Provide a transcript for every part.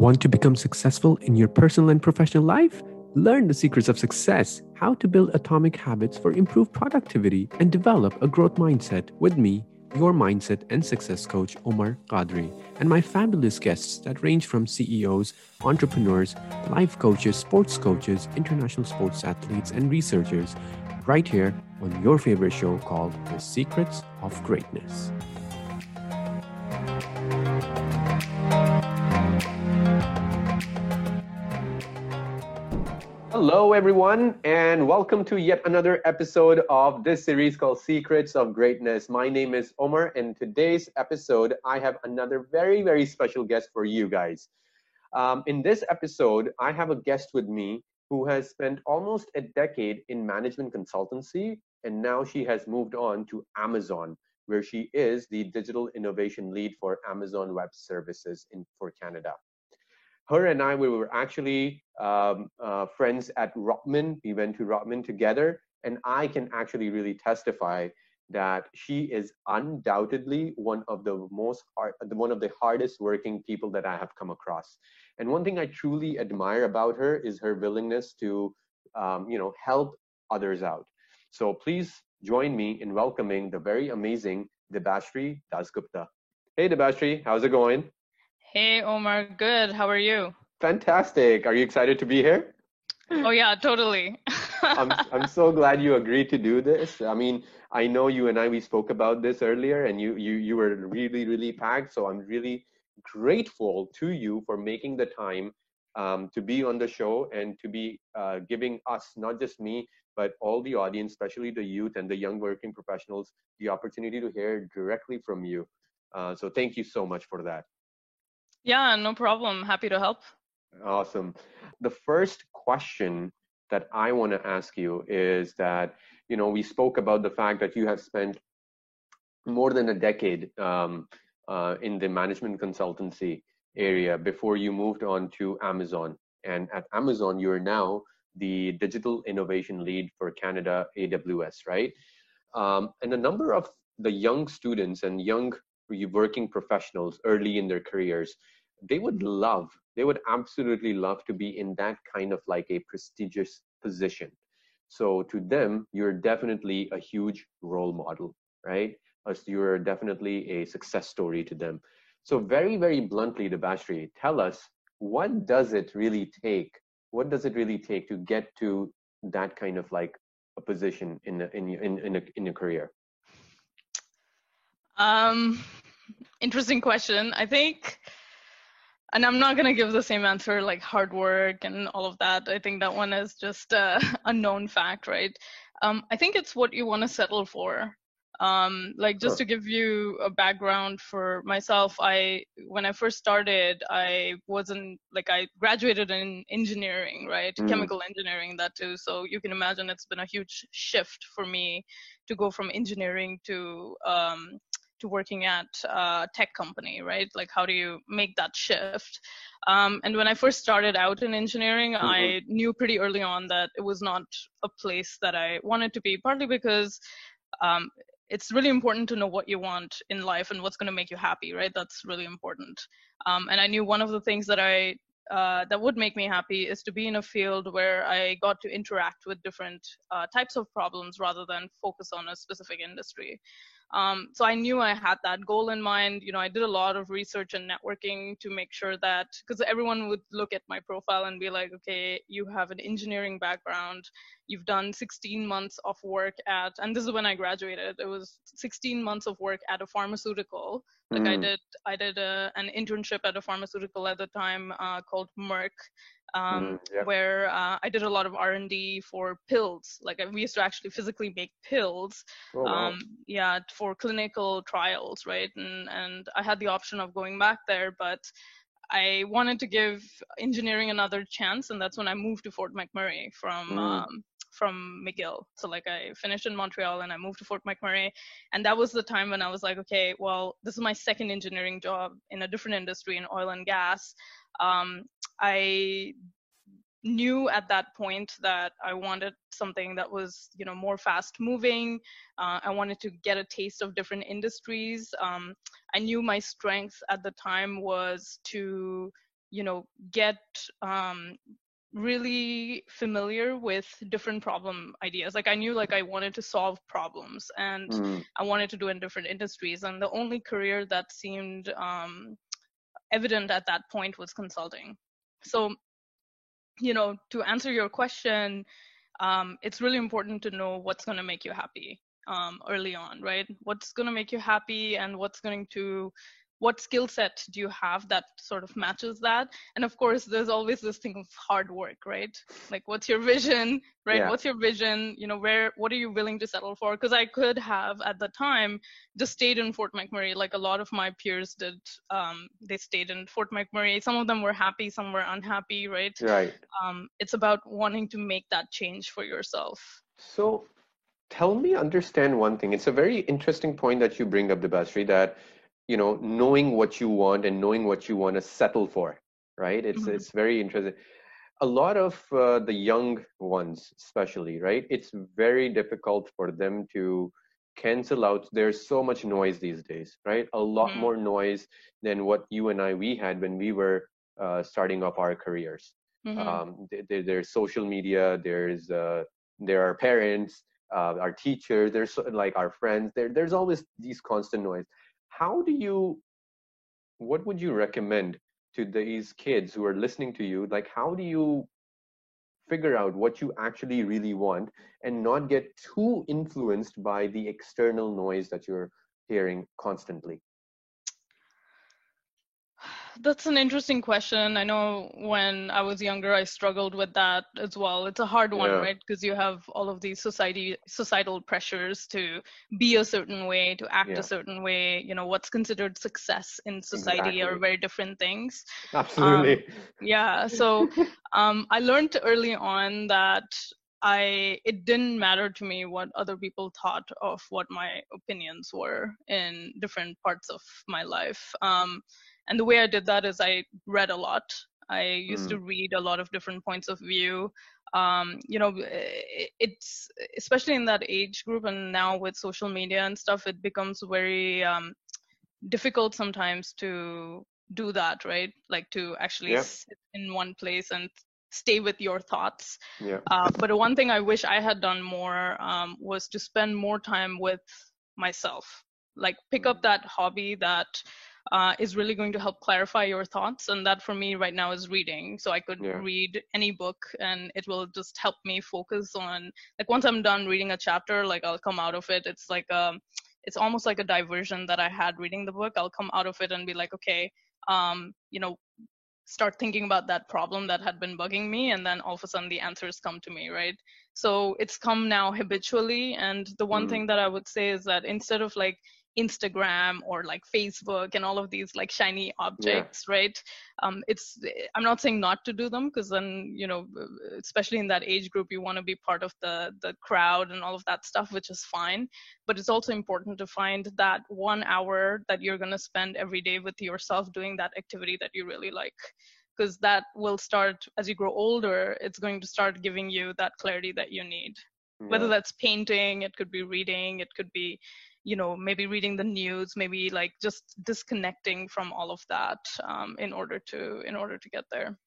Want to become successful in your personal and professional life? Learn the secrets of success, how to build atomic habits for improved productivity, and develop a growth mindset with me, your mindset and success coach, Omar Qadri, and my fabulous guests that range from CEOs, entrepreneurs, life coaches, sports coaches, international sports athletes, and researchers, right here on your favorite show called The Secrets of Greatness. Hello, everyone, and welcome to yet another episode of this series called Secrets of Greatness. My name is Omar, and today's episode, I have another very, very special guest for you guys. Um, in this episode, I have a guest with me who has spent almost a decade in management consultancy, and now she has moved on to Amazon, where she is the digital innovation lead for Amazon Web Services in, for Canada her and I we were actually um, uh, friends at Rotman. We went to Rotman together, and I can actually really testify that she is undoubtedly one of the most hard, one of the hardest working people that I have come across. And one thing I truly admire about her is her willingness to, um, you know, help others out. So please join me in welcoming the very amazing Debashri Dasgupta. Hey Debashri, how's it going? Hey, Omar. Good. How are you? Fantastic. Are you excited to be here? Oh, yeah, totally. I'm, I'm so glad you agreed to do this. I mean, I know you and I, we spoke about this earlier and you, you, you were really, really packed. So I'm really grateful to you for making the time um, to be on the show and to be uh, giving us, not just me, but all the audience, especially the youth and the young working professionals, the opportunity to hear directly from you. Uh, so thank you so much for that. Yeah, no problem. Happy to help. Awesome. The first question that I want to ask you is that, you know, we spoke about the fact that you have spent more than a decade um, uh, in the management consultancy area before you moved on to Amazon. And at Amazon, you're now the digital innovation lead for Canada AWS, right? Um, and a number of the young students and young working professionals early in their careers they would love they would absolutely love to be in that kind of like a prestigious position. So to them you're definitely a huge role model right? As you're definitely a success story to them. So very very bluntly Debashri, tell us what does it really take what does it really take to get to that kind of like a position in a, in in in a, in a career? Um interesting question. I think, and I'm not gonna give the same answer like hard work and all of that. I think that one is just uh, a known fact, right? Um, I think it's what you want to settle for. Um, like just sure. to give you a background for myself, I when I first started, I wasn't like I graduated in engineering, right? Mm. Chemical engineering, that too. So you can imagine it's been a huge shift for me to go from engineering to um, to working at a tech company, right? Like, how do you make that shift? Um, and when I first started out in engineering, mm-hmm. I knew pretty early on that it was not a place that I wanted to be, partly because um, it's really important to know what you want in life and what's going to make you happy, right? That's really important. Um, and I knew one of the things that I uh, that would make me happy is to be in a field where I got to interact with different uh, types of problems rather than focus on a specific industry. Um, so I knew I had that goal in mind. You know, I did a lot of research and networking to make sure that because everyone would look at my profile and be like, okay, you have an engineering background, you've done 16 months of work at, and this is when I graduated. It was 16 months of work at a pharmaceutical. Like mm. I did, I did a, an internship at a pharmaceutical at the time uh, called Merck, um, mm, yeah. where uh, I did a lot of R&D for pills. Like we used to actually physically make pills, oh, wow. um, yeah, for clinical trials, right? And and I had the option of going back there, but I wanted to give engineering another chance, and that's when I moved to Fort McMurray from. Mm. Um, from McGill. So like I finished in Montreal and I moved to Fort McMurray. And that was the time when I was like, okay, well, this is my second engineering job in a different industry in oil and gas. Um, I knew at that point that I wanted something that was, you know, more fast moving. Uh, I wanted to get a taste of different industries. Um, I knew my strength at the time was to you know get um, really familiar with different problem ideas like i knew like i wanted to solve problems and mm. i wanted to do in different industries and the only career that seemed um, evident at that point was consulting so you know to answer your question um, it's really important to know what's going to make you happy um, early on right? What's going to make you happy and what's going to what skill set do you have that sort of matches that? And of course there's always this thing of hard work right? Like what's your vision right? Yeah. what's your vision? You know where what are you willing to settle for? Because i could have at the time just stayed in fort mcmurray like a lot of my peers did um, they stayed in fort mcmurray. Some of them were happy some were unhappy right? Right. Um, it's about wanting to make that change for yourself. So tell me understand one thing. It's a very interesting point that you bring up Debashree that you know knowing what you want and knowing what you want to settle for right? It's mm-hmm. it's very interesting. A lot of uh, the young ones especially right? It's very difficult for them to cancel out. There's so much noise these days right? A lot mm-hmm. more noise than what you and i we had when we were uh, starting up our careers. Mm-hmm. um, there, there's social media there's uh, there are parents uh, our teachers there's like our friends there, there's always these constant noise how do you what would you recommend to these kids who are listening to you? Like how do you figure out what you actually really want and not get too influenced by the external noise that you're hearing constantly that's an interesting question. I know when I was younger, I struggled with that as well. It's a hard one, yeah. right? Because you have all of these society societal pressures to be a certain way, to act yeah. a certain way. You know, what's considered success in society exactly. are very different things. Absolutely. Um, yeah. So um, I learned early on that I it didn't matter to me what other people thought of what my opinions were in different parts of my life. Um, and the way i did that is i read a lot i used mm. to read a lot of different points of view um, you know it's especially in that age group and now with social media and stuff it becomes very um, difficult sometimes to do that right like to actually yeah. sit in one place and stay with your thoughts yeah. Uh, but one thing i wish i had done more um, was to spend more time with myself like pick up mm. that hobby that uh, is really going to help clarify your thoughts. And that for me right now is reading. So I could yeah. read any book and it will just help me focus on, like, once I'm done reading a chapter, like, I'll come out of it. It's like, um, it's almost like a diversion that I had reading the book. I'll come out of it and be like, okay, um, you know, start thinking about that problem that had been bugging me and then all of a sudden the answers come to me right so it's come now habitually and the one mm. thing that i would say is that instead of like Instagram or like Facebook and all of these like shiny objects, yeah. right? Um, it's I'm not saying not to do them because then you know, especially in that age group, you want to be part of the the crowd and all of that stuff, which is fine. But it's also important to find that one hour that you're gonna spend every day with yourself doing that activity that you really like because that will start as you grow older it's going to start giving you that clarity that you need yeah. whether that's painting it could be reading it could be you know maybe reading the news maybe like just disconnecting from all of that um, in order to in order to get there.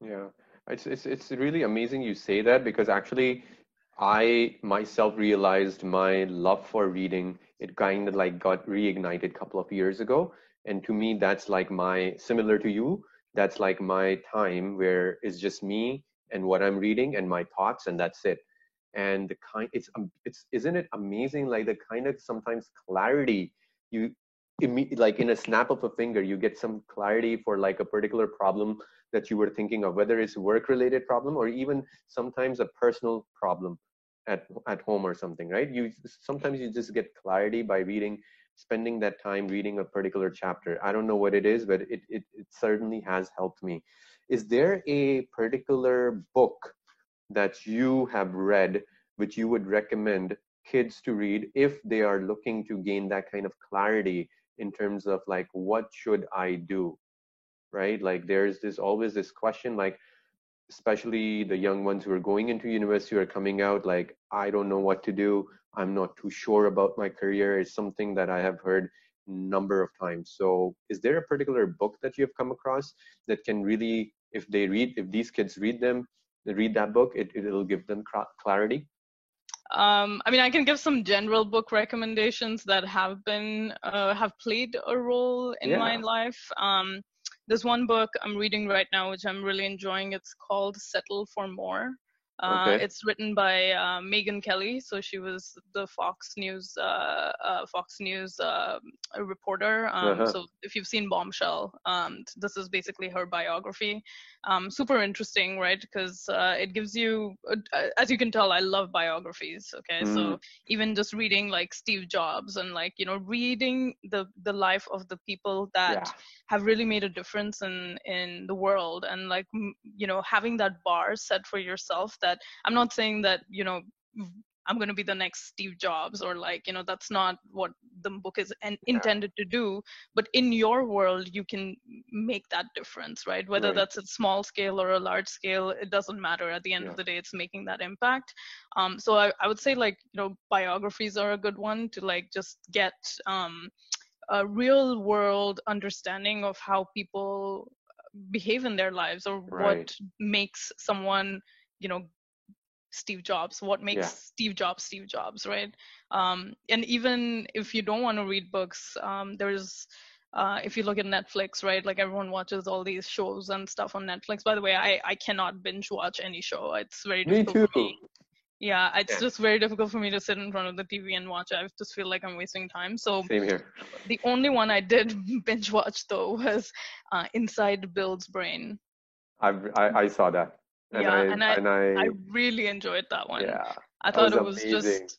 Yeah. It's, it's it's really amazing you say that because actually i myself realized my love for reading it kind of like got reignited a couple of years ago. And to me that's like my similar to you that's like my time where it's just me and what i'm reading and my thoughts and that's it and the kind it's um, it's isn't it amazing like the kind of sometimes clarity you like in a snap of a finger you get some clarity for like a particular problem that you were thinking of whether it's work related problem or even sometimes a personal problem at at home or something right? You sometimes you just get clarity by reading spending that time reading a particular chapter. I don't know what it is but it it, it certainly has helped me. Is there a particular book that you have read which you would recommend kids to read if they are looking to gain that kind of clarity in terms of like what should i do right? Like there's this always this question like especially the young ones who are going into university or coming out like i don't know what to do. I'm not too sure about my career. Is something that i have heard number of times. So, is there a particular book that you have come across that can really, if they read, if these kids read them, read that book, it it'll give them clarity? Um, I mean, I can give some general book recommendations that have been uh, have played a role in yeah. my life. Um, there's one book I'm reading right now, which I'm really enjoying. It's called Settle for More. Uh, okay. It's written by uh, Megyn Kelly, so she was the Fox News uh, uh Fox News uh, reporter. Um, uh-huh. So if you've seen Bombshell, um, this is basically her biography. Um, super interesting, right? Because uh, it gives you, as you can tell, I love biographies. Okay, mm. so even just reading like Steve Jobs and like you know reading the the life of the people that yeah. have really made a difference in in the world and like you know having that bar set for yourself that i'm not saying that you know i'm going to be the next steve jobs or like you know that's not what the book is en- intended to do but in your world you can make that difference right whether right. that's a small scale or a large scale it doesn't matter at the end yeah. of the day it's making that impact um, so I, I would say like you know biographies are a good one to like just get um, a real world understanding of how people behave in their lives or right. what makes someone you know Steve Jobs, what makes yeah. Steve Jobs Steve Jobs, right? Um, and even if you don't want to read books, um, there's uh, if you look at Netflix, right? Like everyone watches all these shows and stuff on Netflix. By the way, I, I cannot binge watch any show. It's very difficult me too. for me. Yeah, it's yeah. just very difficult for me to sit in front of the TV and watch. I just feel like I'm wasting time. So Same here. The only one I did binge watch though was uh, Inside Bill's Brain. I've, I I saw that. And yeah, I, and, I, and I, I really enjoyed that one. Yeah, I thought was it was amazing. just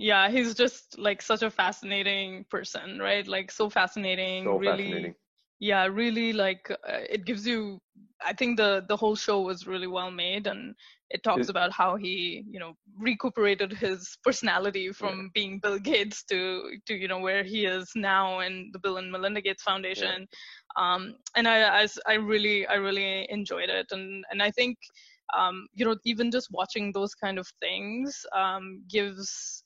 yeah, he's just like such a fascinating person, right? Like so fascinating, so really. Fascinating. Yeah, really like uh, it gives you. I think the the whole show was really well made, and it talks it, about how he, you know, recuperated his personality from yeah. being Bill Gates to to you know where he is now in the Bill and Melinda Gates Foundation. Yeah. Um, and I, I I really I really enjoyed it, and and I think um, you know even just watching those kind of things um, gives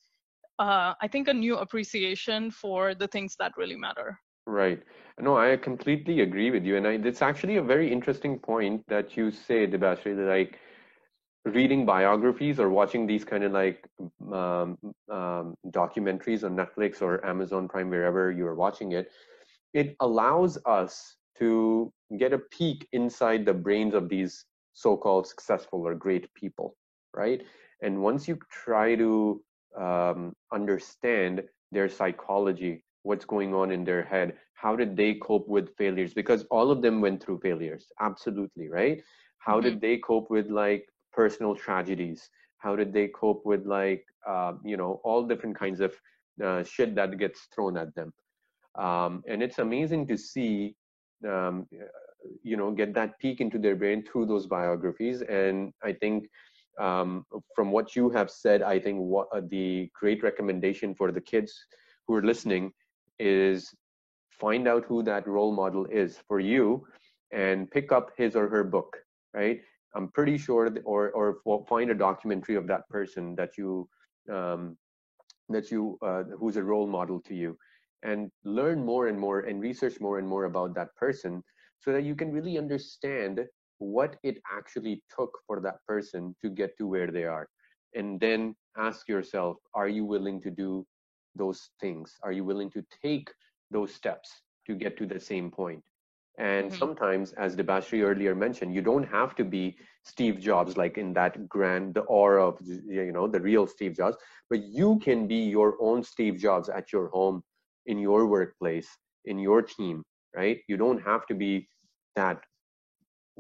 uh, i think a new appreciation for the things that really matter. Right. No i completely agree with you and I, it's actually a very interesting point that you say debashri that like reading biographies or watching these kind of like um, um, documentaries on netflix or amazon prime wherever you're watching it it allows us to get a peek inside the brains of these so-called successful or great people, right? And once you try to um, understand their psychology, what's going on in their head, how did they cope with failures? Because all of them went through failures, absolutely, right? How mm-hmm. did they cope with like personal tragedies? How did they cope with like uh, you know all different kinds of uh, shit that gets thrown at them? Um, and it's amazing to see um, you know get that peek into their brain through those biographies. And i think um, from what you have said i think what uh, the great recommendation for the kids who are listening is find out who that role model is for you and pick up his or her book right? I'm pretty sure that, or or find a documentary of that person that you um, that you uh, who's a role model to you and learn more and more and research more and more about that person so that you can really understand what it actually took for that person to get to where they are. And then ask yourself are you willing to do those things? Are you willing to take those steps to get to the same point? And mm-hmm. sometimes as debashri earlier mentioned you don't have to be steve jobs like in that grand the aura of you know the real steve jobs but you can be your own steve jobs at your home in your workplace in your team right you don't have to be that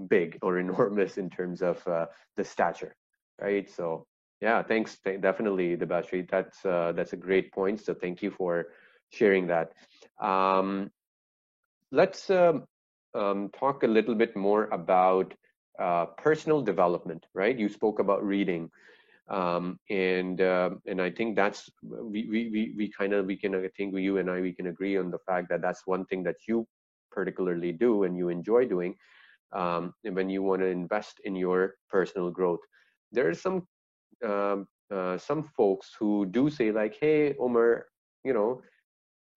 big or enormous in terms of uh, the stature, right? So yeah, thanks, definitely, Debashri. That's uh, that's a great point. So thank you for sharing that. Um, let's um, um, talk a little bit more about uh, personal development, right? You spoke about reading, um, and uh, and I think that's we we we, we kind of we can I think you and I we can agree on the fact that that's one thing that you particularly do and you enjoy doing um, when you want to invest in your personal growth. There are some um, uh, some folks who do say like, "Hey, Omar, you know,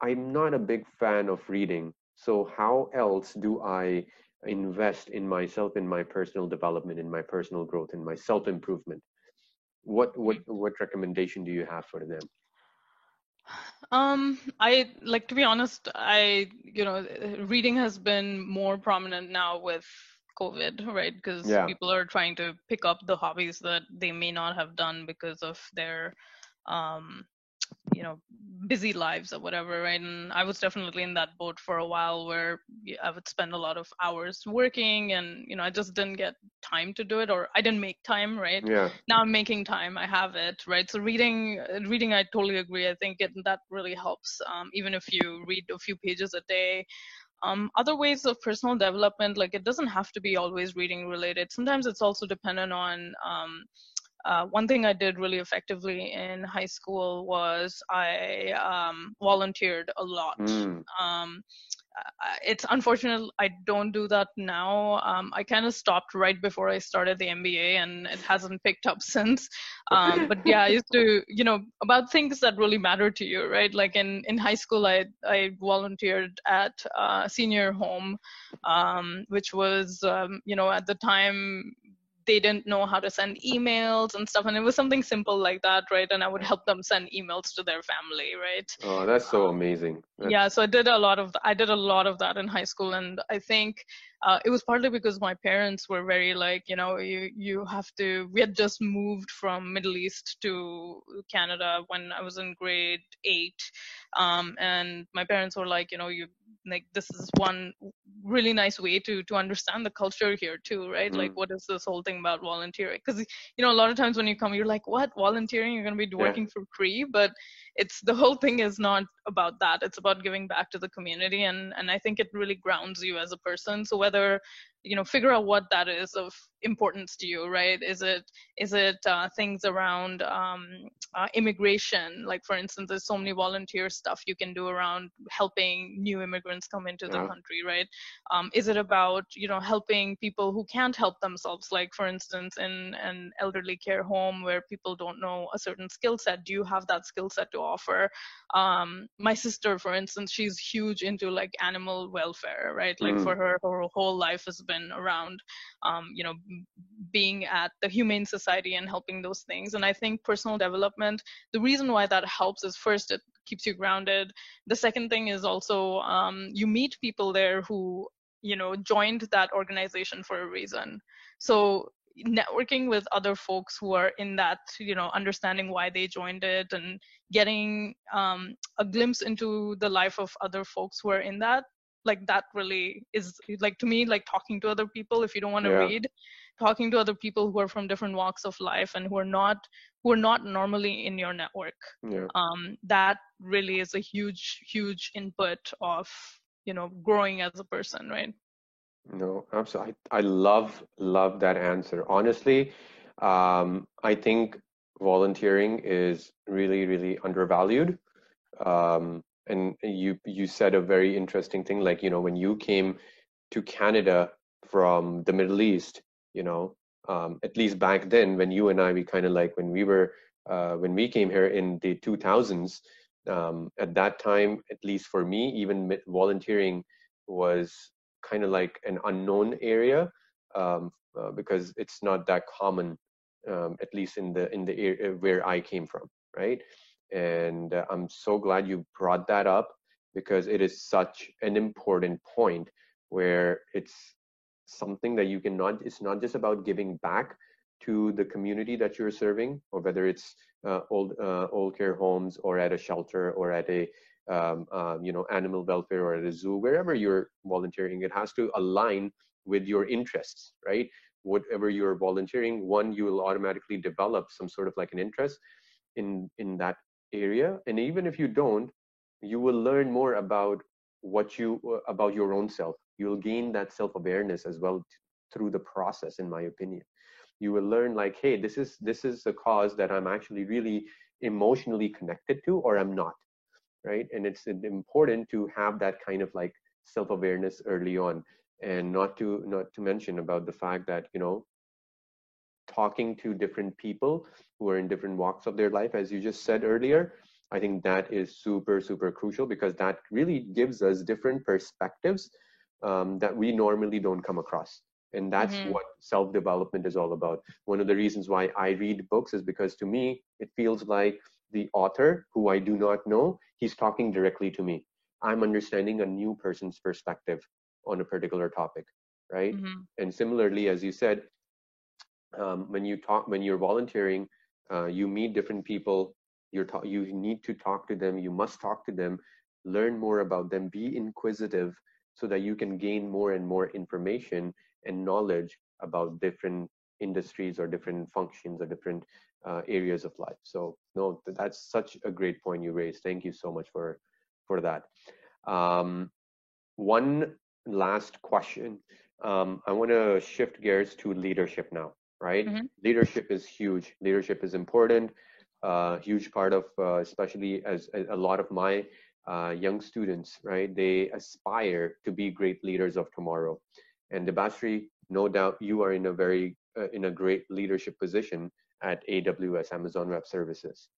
I'm not a big fan of reading. So how else do I invest in myself, in my personal development, in my personal growth, in my self improvement? What what what recommendation do you have for them? Um, I like to be honest. I you know, reading has been more prominent now with COVID, right? Because yeah. people are trying to pick up the hobbies that they may not have done because of their um, you know busy lives or whatever right? And i was definitely in that boat for a while where i would spend a lot of hours working and you know i just didn't get time to do it or i didn't make time right? Yeah. Now i'm making time i have it right? So reading reading i totally agree. I think it, that really helps um, even if you read a few pages a day. Um, other ways of personal development like it doesn't have to be always reading related. Sometimes it's also dependent on um, uh, one thing I did really effectively in high school was I um, volunteered a lot. Mm. Um, it's unfortunate I don't do that now. Um, I kind of stopped right before I started the MBA, and it hasn't picked up since. Um, but yeah, I used to, you know, about things that really matter to you, right? Like in in high school, I I volunteered at uh, senior home, um, which was, um, you know, at the time they didn't know how to send emails and stuff and it was something simple like that right? And i would help them send emails to their family right? Oh that's so um, amazing. That's... yeah so i did a lot of i did a lot of that in high school and i think uh, it was partly because my parents were very like you know you you have to we had just moved from middle east to canada when i was in grade eight. Um, and my parents were like you know you like this is one really nice way to to understand the culture here too right? Mm. like what is this whole thing about volunteering? Because you know a lot of times when you come you're like what? Volunteering? You're going to be working yeah. for free? But it's the whole thing is not about that. It's about giving back to the community and and i think it really grounds you as a person. So whether you know figure out what that is of importance to you right? Is it is it uh, things around um, uh, immigration? Like for instance there's so many volunteer stuff you can do around helping new immigrants come into the country right? Um, is it about you know helping people who can't help themselves? Like for instance in an elderly care home where people don't know a certain skill set do you have that skill set to offer? Um, my sister for instance she's huge into like animal welfare right? Like mm. for her her whole life has been around um, you know being at the humane society and helping those things. And i think personal development the reason why that helps is first it keeps you grounded. The second thing is also um, you meet people there who you know joined that organization for a reason. So networking with other folks who are in that you know understanding why they joined it and getting um, a glimpse into the life of other folks who are in that like that really is like to me like talking to other people if you don't want to yeah. read talking to other people who are from different walks of life and who are not who are not normally in your network yeah. um, that really is a huge huge input of you know growing as a person right no absolutely i, I love love that answer honestly um, i think volunteering is really really undervalued um, and you you said a very interesting thing like you know when you came to canada from the middle east you know um, at least back then when you and i we kind of like when we were uh, when we came here in the 2000s um, at that time at least for me even volunteering was kind of like an unknown area um, uh, because it's not that common um, at least in the in the area where i came from right and uh, I'm so glad you brought that up because it is such an important point where it's something that you cannot, it's not just about giving back to the community that you're serving, or whether it's uh, old uh, old care homes or at a shelter or at a um, uh, you know animal welfare or at a zoo, wherever you're volunteering, it has to align with your interests, right? Whatever you're volunteering, one you will automatically develop some sort of like an interest in in that area and even if you don't you will learn more about what you uh, about your own self. You'll gain that self-awareness as well t- through the process in my opinion. You will learn like hey this is this is a cause that i'm actually really emotionally connected to or i'm not right? And it's important to have that kind of like self-awareness early on and not to not to mention about the fact that you know talking to different people who are in different walks of their life, as you just said earlier, I think that is super, super crucial because that really gives us different perspectives um, that we normally don't come across. And that's mm-hmm. what self development is all about. One of the reasons why I read books is because to me, it feels like the author, who I do not know, he's talking directly to me. I'm understanding a new person's perspective on a particular topic, right? Mm-hmm. And similarly, as you said, um, when you talk, when you're volunteering, uh, you meet different people. You're ta- you need to talk to them. You must talk to them, learn more about them, be inquisitive, so that you can gain more and more information and knowledge about different industries or different functions or different uh, areas of life. So no, that's such a great point you raised. Thank you so much for for that. Um, one last question. Um, I want to shift gears to leadership now. Right, mm-hmm. leadership is huge. Leadership is important. Uh, huge part of, uh, especially as a, lot of my uh, young students, right? They aspire to be great leaders of tomorrow. And Debashree, no doubt you are in a very uh, in a great leadership position at AWS, Amazon Web Services.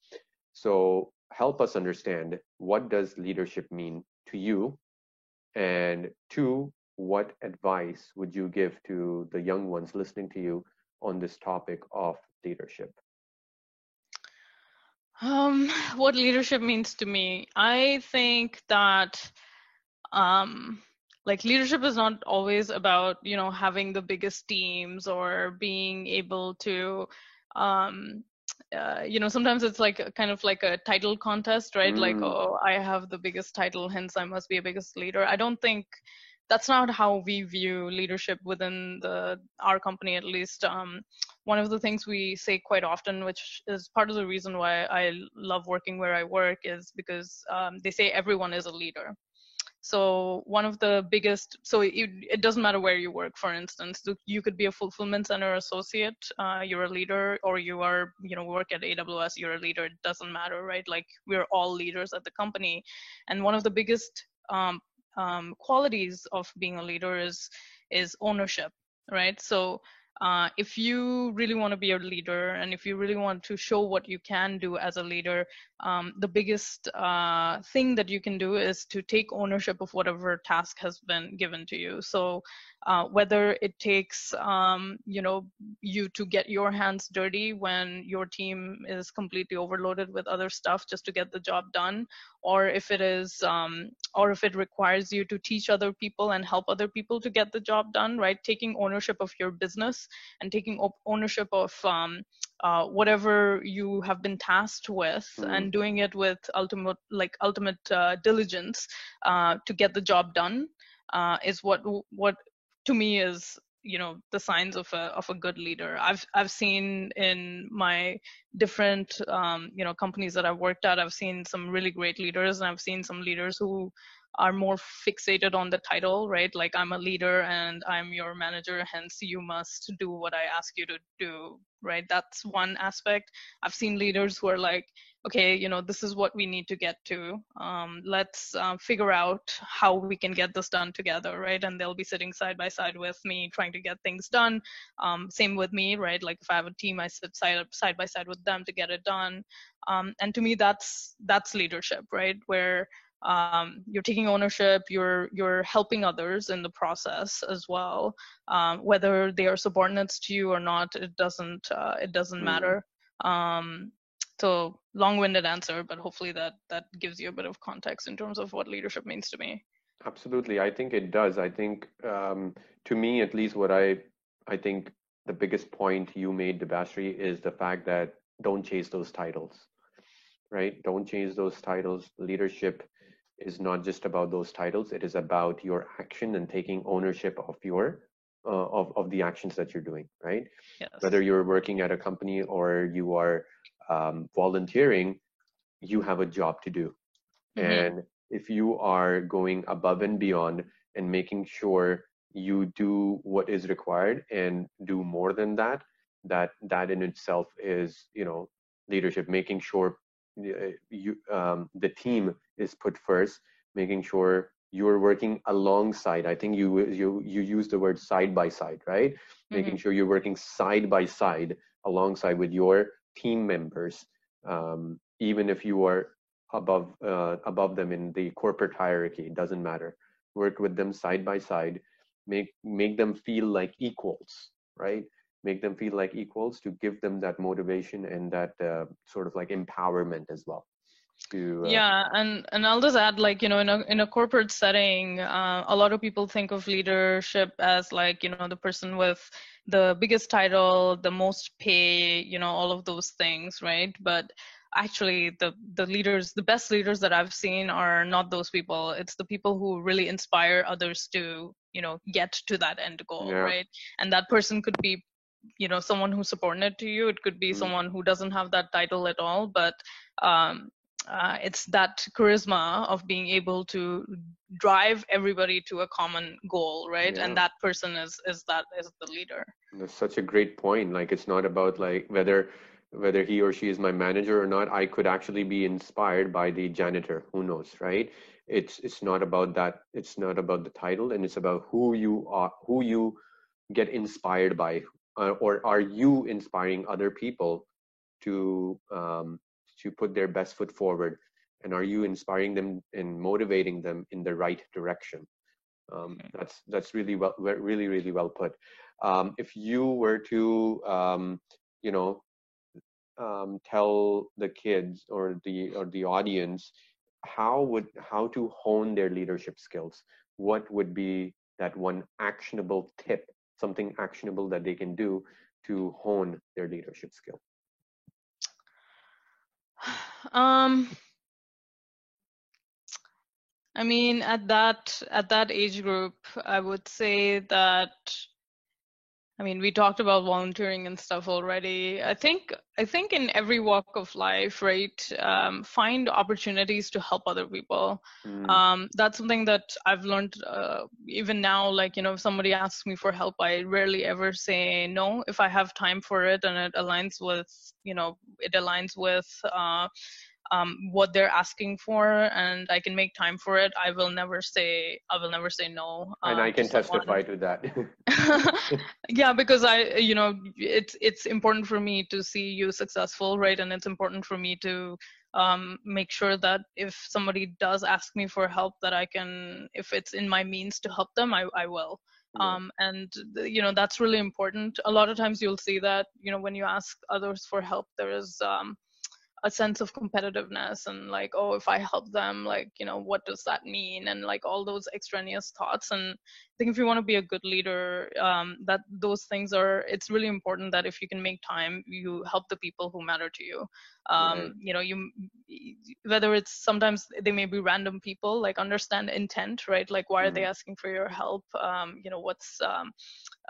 So help us understand what does leadership mean to you, and two, what advice would you give to the young ones listening to you on this topic of leadership? Um, what leadership means to me, I think that um, like leadership is not always about you know having the biggest teams or being able to um, uh, you know sometimes it's like a, kind of like a title contest right mm. like oh i have the biggest title hence i must be a biggest leader i don't think that's not how we view leadership within the our company at least. Um, one of the things we say quite often which is part of the reason why i love working where i work is because um, they say everyone is a leader. So one of the biggest so it, it doesn't matter where you work for instance you could be a fulfillment center associate uh, you're a leader or you are you know work at aws you're a leader it doesn't matter right? Like we're all leaders at the company. And one of the biggest um, um, qualities of being a leader is is ownership right so uh, if you really want to be a leader and if you really want to show what you can do as a leader, um, the biggest uh, thing that you can do is to take ownership of whatever task has been given to you. So uh, whether it takes um, you know you to get your hands dirty when your team is completely overloaded with other stuff just to get the job done or if it is um, or if it requires you to teach other people and help other people to get the job done right taking ownership of your business and taking ownership of um, uh, whatever you have been tasked with mm. and doing it with ultimate like ultimate uh, diligence uh, to get the job done uh, is what what to me is you know the signs of a of a good leader. I've i've seen in my different um, you know companies that i've worked at i've seen some really great leaders and i've seen some leaders who are more fixated on the title right? Like i'm a leader and i'm your manager hence you must do what i ask you to do right? That's one aspect. I've seen leaders who are like okay you know this is what we need to get to um, let's uh, figure out how we can get this done together right? And they'll be sitting side by side with me trying to get things done. Um, same with me right? Like if i have a team i sit side side by side with them to get it done. Um, and to me that's that's leadership right? Where um, you're taking ownership you're you're helping others in the process as well. Um, whether they are subordinates to you or not it doesn't uh, it doesn't mm. matter. Um, so long-winded answer, but hopefully that that gives you a bit of context in terms of what leadership means to me. Absolutely, I think it does. I think um, to me, at least, what I I think the biggest point you made, Debashree, is the fact that don't chase those titles, right? Don't chase those titles. Leadership is not just about those titles. It is about your action and taking ownership of your uh, of of the actions that you're doing, right? Yes. Whether you're working at a company or you are um, volunteering, you have a job to do. Mm-hmm. And if you are going above and beyond and making sure you do what is required and do more than that, that that in itself is, you know, leadership. Making sure uh, you um, the team is put first, making sure you're working alongside. I think you you you use the word side by side, right? Mm-hmm. Making sure you're working side by side alongside with your team members, um, even if you are above uh, above them in the corporate hierarchy. It doesn't matter. Work with them side by side. Make make them feel like equals, right? Make them feel like equals to give them that motivation and that uh, sort of like empowerment as well to uh, yeah and and i'll just add like you know in a in a corporate setting uh, a lot of people think of leadership as like you know the person with the biggest title the most pay you know all of those things right? But actually the the leaders the best leaders that i've seen are not those people. It's the people who really inspire others to you know get to that end goal yeah. right? And that person could be you know someone who's subordinate to you. It could be mm-hmm. someone who doesn't have that title at all. But um, uh, it's that charisma of being able to drive everybody to a common goal right? Yeah. and that person is is that is the leader. That's such a great point. Like it's not about like whether whether he or she is my manager or not. I could actually be inspired by the janitor. Who knows right? It's it's not about that. It's not about the title and it's about who you are who you get inspired by uh, or are you inspiring other people to um, to put their best foot forward? And are you inspiring them and motivating them in the right direction? Um, that's that's really well really really well put. Um, if you were to um, you know um, tell the kids or the or the audience how would how to hone their leadership skills? What would be that one actionable tip something actionable that they can do to hone their leadership skill um, I mean, at that at that age group, I would say that I mean, we talked about volunteering and stuff already. I think I think in every walk of life, right, um, find opportunities to help other people. Mm. Um, that's something that I've learned uh, even now. Like you know, if somebody asks me for help, I rarely ever say no if I have time for it and it aligns with you know it aligns with. Uh, um, what they're asking for and I can make time for it, I will never say I will never say no. Um, and I can testify to that. yeah, because I you know it's it's important for me to see you successful, right? And it's important for me to um, make sure that if somebody does ask me for help, that I can, if it's in my means to help them, I I will. Um, and you know that's really important. A lot of times you'll see that you know when you ask others for help, there is um, a sense of competitiveness and like oh if i help them like you know what does that mean? And like all those extraneous thoughts. And think if you want to be a good leader um, that those things are it's really important that if you can make time you help the people who matter to you um, right. you know you whether it's sometimes they may be random people like understand intent right like why are mm-hmm. they asking for your help um, you know what's um,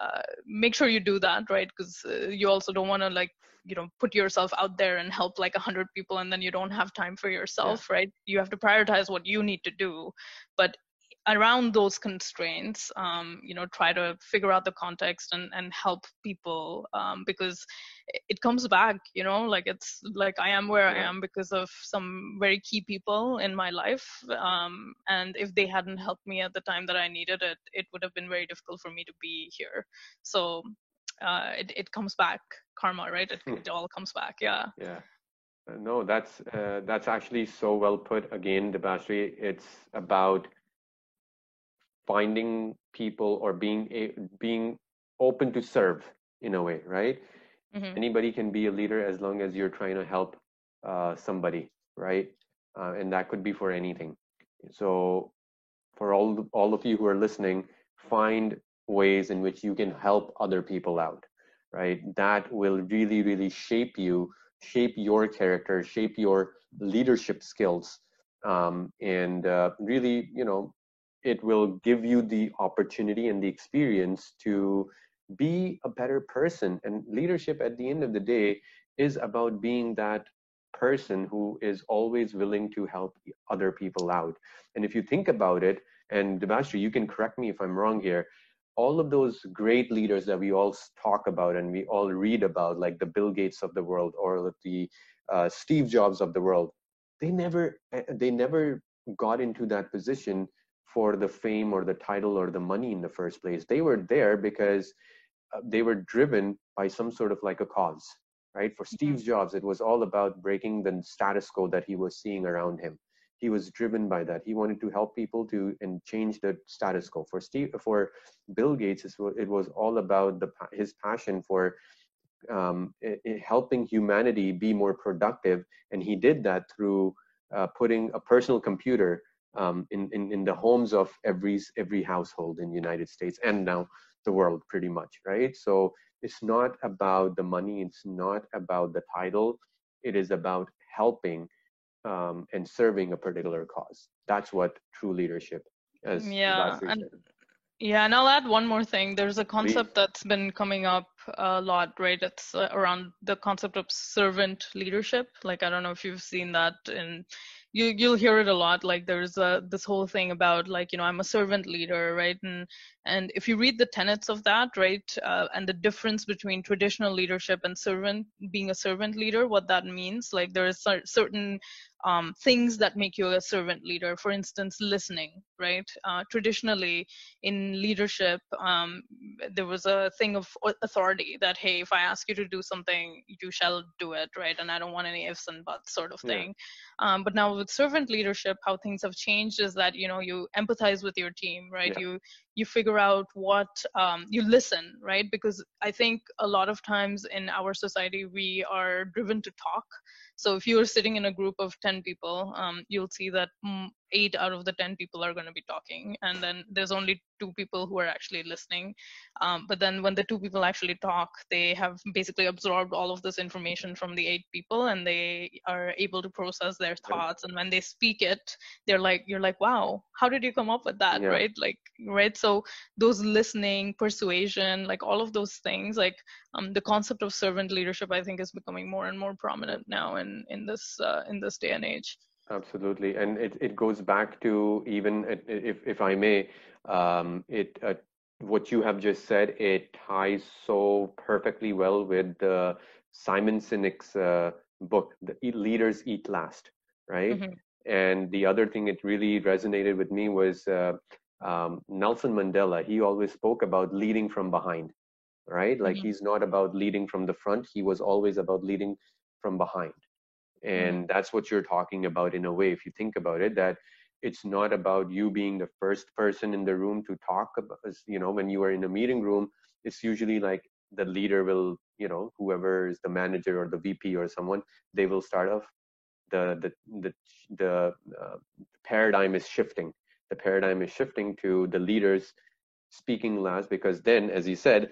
uh, make sure you do that right because uh, you also don't want to like you know put yourself out there and help like a hundred people and then you don't have time for yourself yeah. right you have to prioritize what you need to do but around those constraints um, you know try to figure out the context and, and help people um, because it comes back you know like it's like i am where yeah. i am because of some very key people in my life um, and if they hadn't helped me at the time that i needed it it would have been very difficult for me to be here. So uh, it, it comes back karma right? It, hmm. it all comes back yeah. Yeah. Uh, no that's uh, that's actually so well put. Again debashri it's about finding people or being a, being open to serve in a way right? Mm-hmm. anybody can be a leader as long as you're trying to help uh, somebody right? Uh, and that could be for anything. So for all all of you who are listening find ways in which you can help other people out right? That will really really shape you shape your character shape your leadership skills um, and uh, really you know it will give you the opportunity and the experience to be a better person. And leadership at the end of the day is about being that person who is always willing to help other people out. And if you think about it and Debashri, you can correct me if I'm wrong here all of those great leaders that we all talk about and we all read about, like the Bill Gates of the world or the uh, Steve Jobs of the world, they never eh, they never got into that position for the fame or the title or the money in the first place. They were there because uh, they were driven by some sort of like a cause, right? For Steve Mm-hmm. Jobs, it was all about breaking the status quo that he was seeing around him. He was driven by that. He wanted to help people to and change the status quo. For Steve, for Bill Gates, it was all about the his passion for um, it, it helping humanity be more productive, and he did that through uh, putting a personal computer um, in, in in the homes of every every household in the United States and now the world, pretty much, right? So it's not about the money. It's not about the title. It is about helping um, and serving a particular cause. That's what true leadership is. Yeah, and yeah, and I'll add one more thing. There's a concept Please. that's been coming up a lot, right? It's uh, around the concept of servant leadership. Like I don't know if you've seen that in you you'll hear it a lot like there's a, this whole thing about like you know i'm a servant leader right? And and if you read the tenets of that right uh, and the difference between traditional leadership and servant being a servant leader what that means like there is certain um, things that make you a servant leader. For instance listening right? Uh, traditionally in leadership um, there was a thing of authority that hey if i ask you to do something you shall do it right? And i don't want any ifs and buts sort of thing. Yeah. um, but now with servant leadership how things have changed is that you know you empathize with your team right? Yeah. you you figure out what um, you listen right? Because i think a lot of times in our society we are driven to talk so if you are sitting in a group of 10 people um, you'll see that eight out of the 10 people are going to be talking and then there's only two people who are actually listening. Um, but then when the two people actually talk they have basically absorbed all of this information from the eight people and they are able to process their thoughts. And when they speak it they're like you're like wow how did you come up with that? Yeah. right? Like right? So those listening persuasion like all of those things like um, the concept of servant leadership i think is becoming more and more prominent now in in this uh, in this day and age Absolutely, and it, it goes back to even uh, if if I may, um, it uh, what you have just said. It ties so perfectly well with the Simon Sinek's uh, book, "The Leaders Eat Last," right? Mhm. And the other thing it really resonated with me was uh, um, Nelson Mandela. He always spoke about leading from behind, right? Like Mhm. he's not about leading from the front. He was always about leading from behind and that's what you're talking about in a way if you think about it that it's not about you being the first person in the room to talk about you know when you are in a meeting room it's usually like the leader will you know whoever is the manager or the vp or someone they will start off the the the, the uh, paradigm is shifting. The paradigm is shifting to the leaders speaking last because then as you said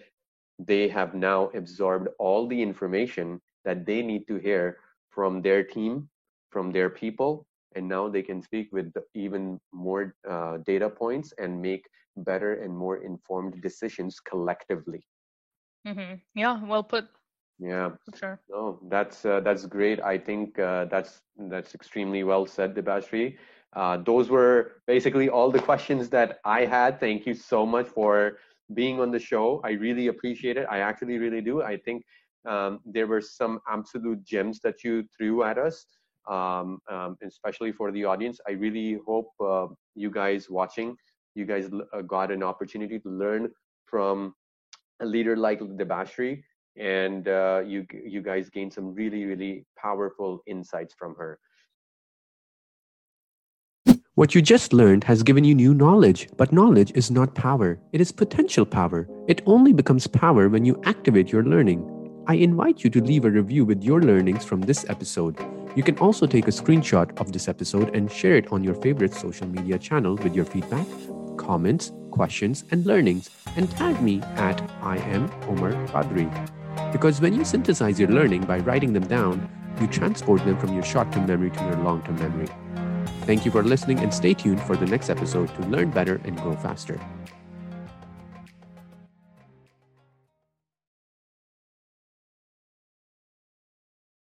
they have now absorbed all the information that they need to hear from their team, from their people, and now they can speak with even more uh, data points and make better and more informed decisions collectively. hmm Yeah, well put Yeah, for sure. no, that's uh, that's great. I think uh, that's that's extremely well said, Debashri. Uh, those were basically all the questions that I had. Thank you so much for being on the show. I really appreciate it. I actually really do. I think um, there were some absolute gems that you threw at us, um, um, especially for the audience. I really hope uh, you guys watching, you guys uh, got an opportunity to learn from a leader like Debashri, and uh, you you guys gained some really really powerful insights from her. What you just learned has given you new knowledge, but knowledge is not power. It is potential power. It only becomes power when you activate your learning. I invite you to leave a review with your learnings from this episode. You can also take a screenshot of this episode and share it on your favorite social media channel with your feedback, comments, questions, and learnings, and tag me at I am Omar Qadri. Because when you synthesize your learning by writing them down, you transport them from your short term memory to your long term memory. Thank you for listening and stay tuned for the next episode to learn better and grow faster.